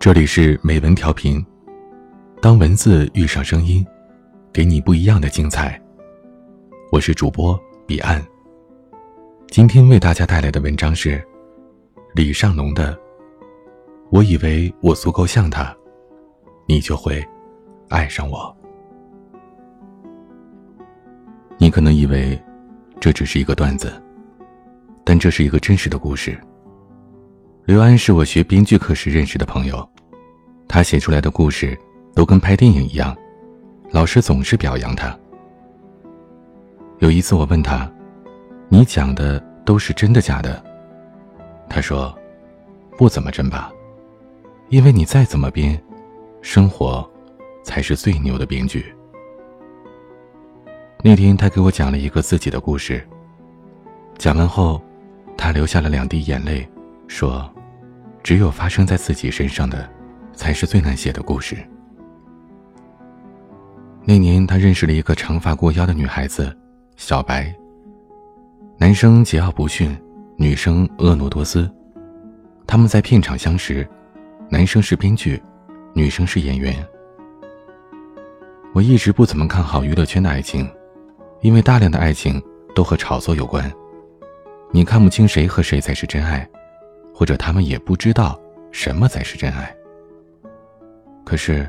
这里是美文调频，当文字遇上声音，给你不一样的精彩。我是主播彼岸。今天为大家带来的文章是李尚龙的《我以为我足够像他，你就会爱上我》。你可能以为这只是一个段子，但这是一个真实的故事。刘安是我学编剧课时认识的朋友，他写出来的故事都跟拍电影一样，老师总是表扬他。有一次我问他：“你讲的都是真的假的？”他说：“不怎么真吧，因为你再怎么编，生活才是最牛的编剧。”那天他给我讲了一个自己的故事，讲完后，他流下了两滴眼泪，说。只有发生在自己身上的，才是最难写的故事。那年，他认识了一个长发过腰的女孩子，小白。男生桀骜不驯，女生婀娜多姿。他们在片场相识，男生是编剧，女生是演员。我一直不怎么看好娱乐圈的爱情，因为大量的爱情都和炒作有关，你看不清谁和谁才是真爱。或者他们也不知道什么才是真爱。可是，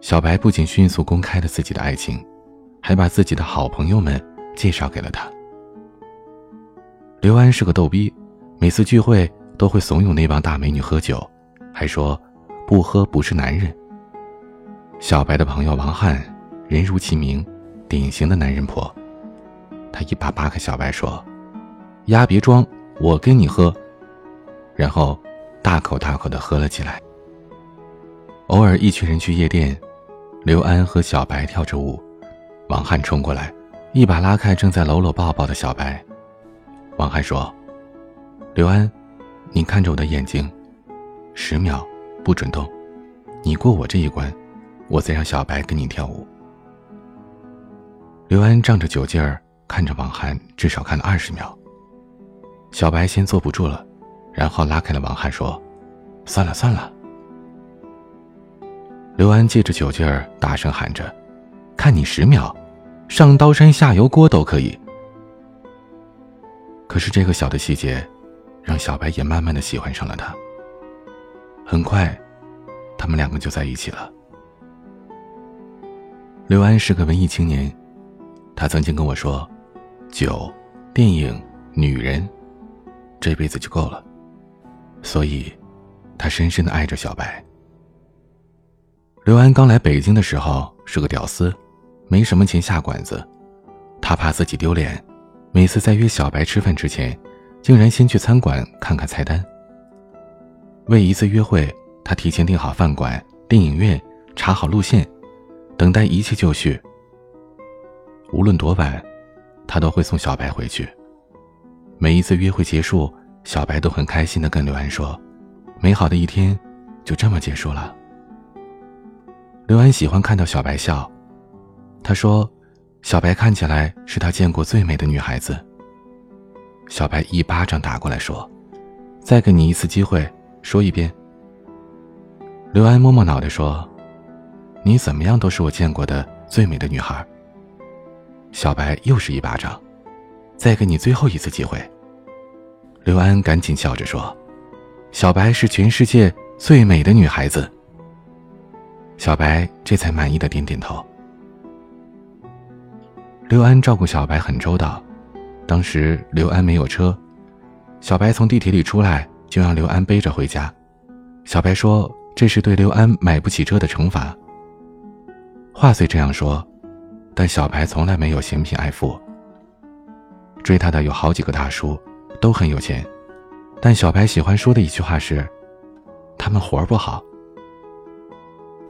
小白不仅迅速公开了自己的爱情，还把自己的好朋友们介绍给了他。刘安是个逗逼，每次聚会都会怂恿那帮大美女喝酒，还说不喝不是男人。小白的朋友王翰，人如其名，典型的男人婆。他一把扒开小白说：“丫别装，我跟你喝。”然后，大口大口的喝了起来。偶尔一群人去夜店，刘安和小白跳着舞，王翰冲过来，一把拉开正在搂搂抱抱的小白。王翰说：“刘安，你看着我的眼睛，十秒不准动，你过我这一关，我再让小白跟你跳舞。”刘安仗着酒劲儿看着王翰，至少看了二十秒。小白先坐不住了。然后拉开了王翰，说：“算了算了。”刘安借着酒劲儿大声喊着：“看你十秒，上刀山下油锅都可以。”可是这个小的细节，让小白也慢慢的喜欢上了他。很快，他们两个就在一起了。刘安是个文艺青年，他曾经跟我说：“酒、电影、女人，这辈子就够了。”所以，他深深的爱着小白。刘安刚来北京的时候是个屌丝，没什么钱下馆子，他怕自己丢脸，每次在约小白吃饭之前，竟然先去餐馆看看菜单。为一次约会，他提前订好饭馆、电影院，查好路线，等待一切就绪。无论多晚，他都会送小白回去。每一次约会结束。小白都很开心的跟刘安说：“美好的一天就这么结束了。”刘安喜欢看到小白笑，他说：“小白看起来是他见过最美的女孩子。”小白一巴掌打过来说：“再给你一次机会，说一遍。”刘安摸摸脑袋说：“你怎么样都是我见过的最美的女孩。”小白又是一巴掌：“再给你最后一次机会。”刘安赶紧笑着说：“小白是全世界最美的女孩子。”小白这才满意的点点头。刘安照顾小白很周到，当时刘安没有车，小白从地铁里出来就让刘安背着回家。小白说：“这是对刘安买不起车的惩罚。”话虽这样说，但小白从来没有嫌贫爱富。追他的有好几个大叔。都很有钱，但小白喜欢说的一句话是：“他们活儿不好。”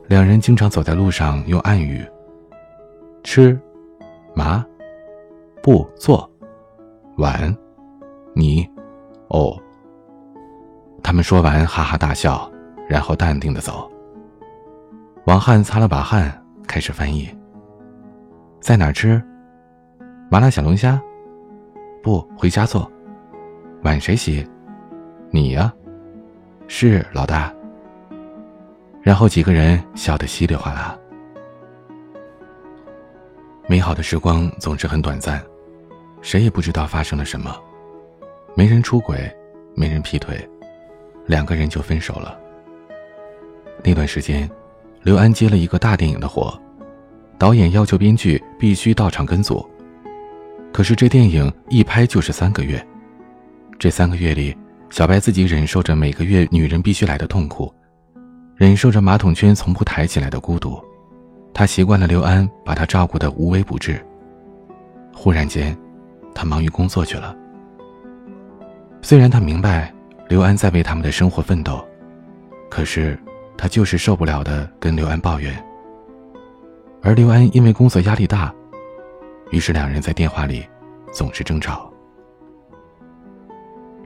两人经常走在路上用暗语：“吃，麻，不做，晚，你，哦。”他们说完哈哈大笑，然后淡定的走。王翰擦了把汗，开始翻译：“在哪吃？麻辣小龙虾？不，回家做。”碗谁洗？你呀，是老大。然后几个人笑得稀里哗啦。美好的时光总是很短暂，谁也不知道发生了什么，没人出轨，没人劈腿，两个人就分手了。那段时间，刘安接了一个大电影的活，导演要求编剧必须到场跟组。可是这电影一拍就是三个月，这三个月里，小白自己忍受着每个月女人必须来的痛苦，忍受着马桶圈从不抬起来的孤独，他习惯了刘安把他照顾的无微不至。忽然间，他忙于工作去了。虽然他明白刘安在为他们的生活奋斗，可是。他就是受不了的，跟刘安抱怨。而刘安因为工作压力大，于是两人在电话里总是争吵。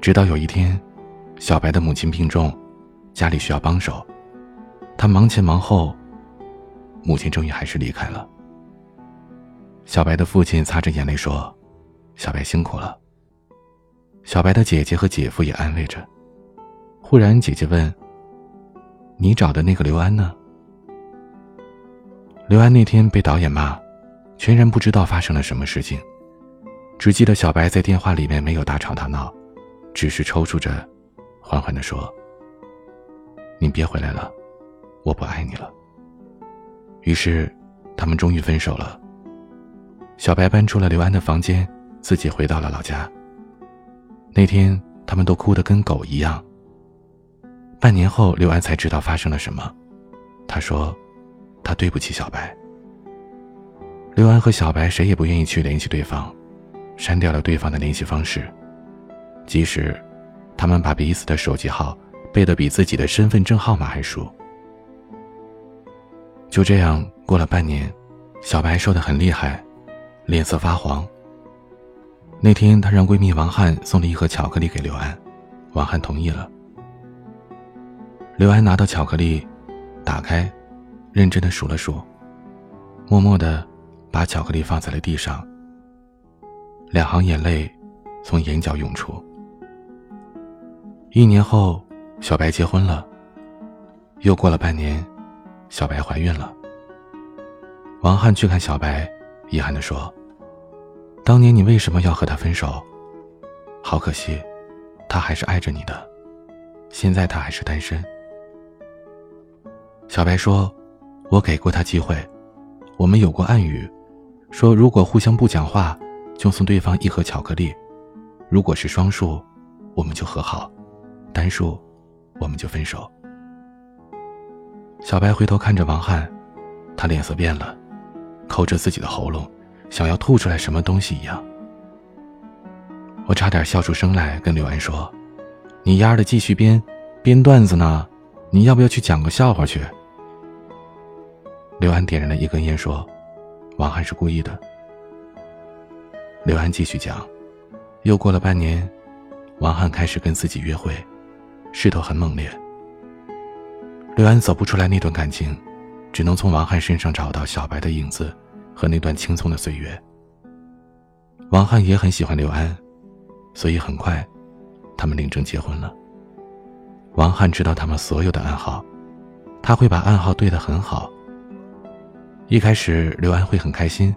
直到有一天，小白的母亲病重，家里需要帮手，他忙前忙后，母亲终于还是离开了。小白的父亲擦着眼泪说：“小白辛苦了。”小白的姐姐和姐夫也安慰着。忽然，姐姐问。你找的那个刘安呢？刘安那天被导演骂，全然不知道发生了什么事情，只记得小白在电话里面没有大吵大闹，只是抽搐着，缓缓的说：“你别回来了，我不爱你了。”于是，他们终于分手了。小白搬出了刘安的房间，自己回到了老家。那天，他们都哭得跟狗一样。半年后，刘安才知道发生了什么。他说：“他对不起小白。”刘安和小白谁也不愿意去联系对方，删掉了对方的联系方式。即使他们把彼此的手机号背得比自己的身份证号码还熟。就这样过了半年，小白瘦得很厉害，脸色发黄。那天，她让闺蜜王翰送了一盒巧克力给刘安，王翰同意了。刘安拿到巧克力，打开，认真的数了数，默默的把巧克力放在了地上。两行眼泪从眼角涌出。一年后，小白结婚了。又过了半年，小白怀孕了。王翰去看小白，遗憾的说：“当年你为什么要和他分手？好可惜，他还是爱着你的。现在他还是单身。”小白说：“我给过他机会，我们有过暗语，说如果互相不讲话，就送对方一盒巧克力；如果是双数，我们就和好；单数，我们就分手。”小白回头看着王翰，他脸色变了，抠着自己的喉咙，想要吐出来什么东西一样。我差点笑出声来，跟刘安说：“你丫的继续编，编段子呢？你要不要去讲个笑话去？”刘安点燃了一根烟，说：“王翰是故意的。”刘安继续讲：“又过了半年，王翰开始跟自己约会，势头很猛烈。刘安走不出来那段感情，只能从王翰身上找到小白的影子和那段轻松的岁月。王翰也很喜欢刘安，所以很快，他们领证结婚了。王翰知道他们所有的暗号，他会把暗号对得很好。”一开始，刘安会很开心，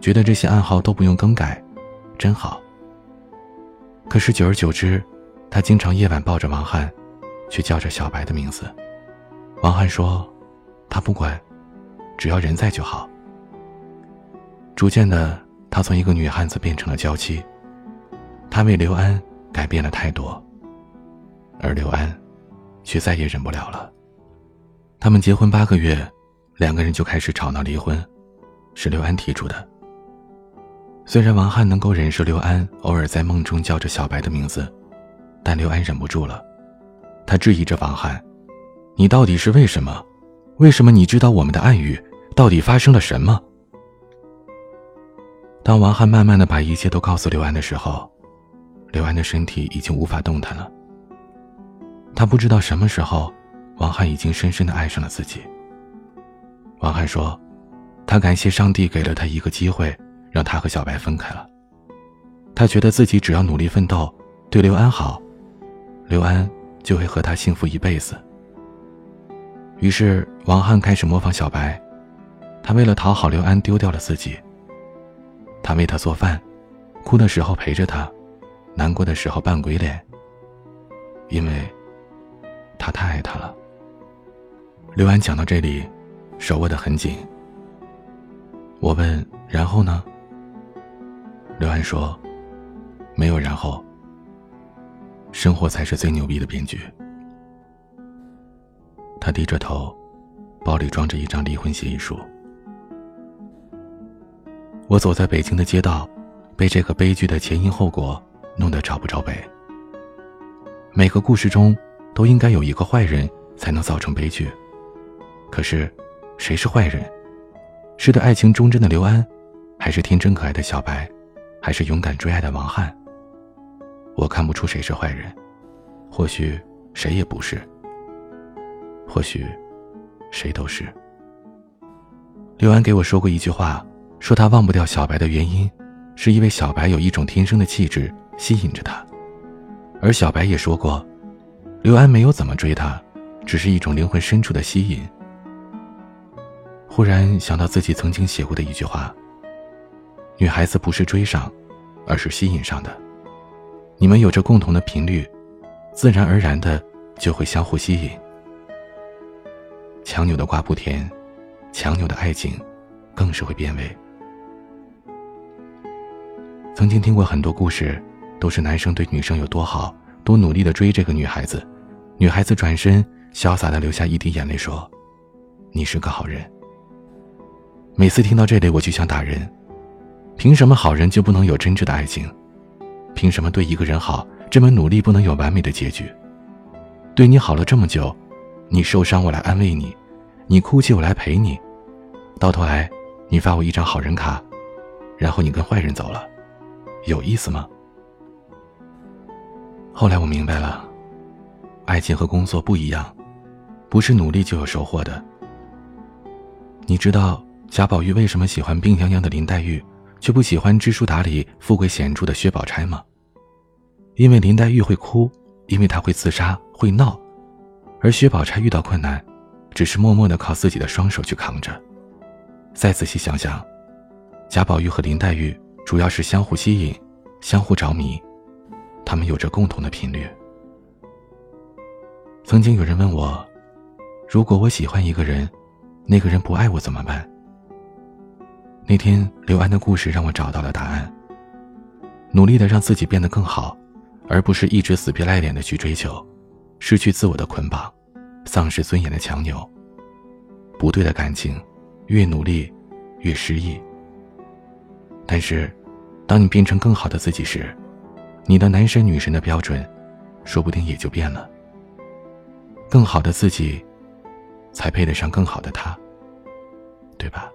觉得这些暗号都不用更改，真好。可是久而久之，他经常夜晚抱着王翰，去叫着小白的名字。王汉说：“他不管，只要人在就好。”逐渐的，他从一个女汉子变成了娇妻。他为刘安改变了太多，而刘安，却再也忍不了了。他们结婚八个月。两个人就开始吵闹离婚，是刘安提出的。虽然王翰能够忍受刘安偶尔在梦中叫着小白的名字，但刘安忍不住了，他质疑着王翰：“你到底是为什么？为什么你知道我们的暗语？到底发生了什么？”当王汉慢慢的把一切都告诉刘安的时候，刘安的身体已经无法动弹了。他不知道什么时候，王汉已经深深的爱上了自己。王汉说：“他感谢上帝给了他一个机会，让他和小白分开了。他觉得自己只要努力奋斗，对刘安好，刘安就会和他幸福一辈子。”于是王翰开始模仿小白，他为了讨好刘安，丢掉了自己。他为他做饭，哭的时候陪着他，难过的时候扮鬼脸。因为，他太爱他了。刘安讲到这里，手握得很紧。我问：“然后呢？”刘安说：“没有然后。生活才是最牛逼的编剧。”他低着头，包里装着一张离婚协议书。我走在北京的街道，被这个悲剧的前因后果弄得找不着北。每个故事中都应该有一个坏人，才能造成悲剧。可是，谁是坏人？是对爱情忠贞的刘安，还是天真可爱的小白，还是勇敢追爱的王翰？我看不出谁是坏人，或许谁也不是。或许，谁都是。刘安给我说过一句话，说他忘不掉小白的原因，是因为小白有一种天生的气质吸引着他，而小白也说过，刘安没有怎么追他，只是一种灵魂深处的吸引。忽然想到自己曾经写过的一句话：女孩子不是追上，而是吸引上的。你们有着共同的频率，自然而然的就会相互吸引。强扭的瓜不甜，强扭的爱情，更是会变味。曾经听过很多故事，都是男生对女生有多好，多努力的追这个女孩子，女孩子转身潇洒的流下一滴眼泪说：“你是个好人。”每次听到这里，我就想打人。凭什么好人就不能有真挚的爱情？凭什么对一个人好，这么努力不能有完美的结局？对你好了这么久。你受伤，我来安慰你；你哭泣，我来陪你。到头来，你发我一张好人卡，然后你跟坏人走了，有意思吗？后来我明白了，爱情和工作不一样，不是努力就有收获的。你知道贾宝玉为什么喜欢病殃殃的林黛玉，却不喜欢知书达理、富贵显著的薛宝钗吗？因为林黛玉会哭，因为她会自杀，会闹。而薛宝钗遇到困难，只是默默的靠自己的双手去扛着。再仔细想想，贾宝玉和林黛玉主要是相互吸引，相互着迷，他们有着共同的频率。曾经有人问我，如果我喜欢一个人，那个人不爱我怎么办？那天刘安的故事让我找到了答案：努力的让自己变得更好，而不是一直死皮赖脸的去追求。失去自我的捆绑，丧失尊严的强扭。不对的感情，越努力越失意。但是，当你变成更好的自己时，你的男神女神的标准，说不定也就变了。更好的自己，才配得上更好的他，对吧？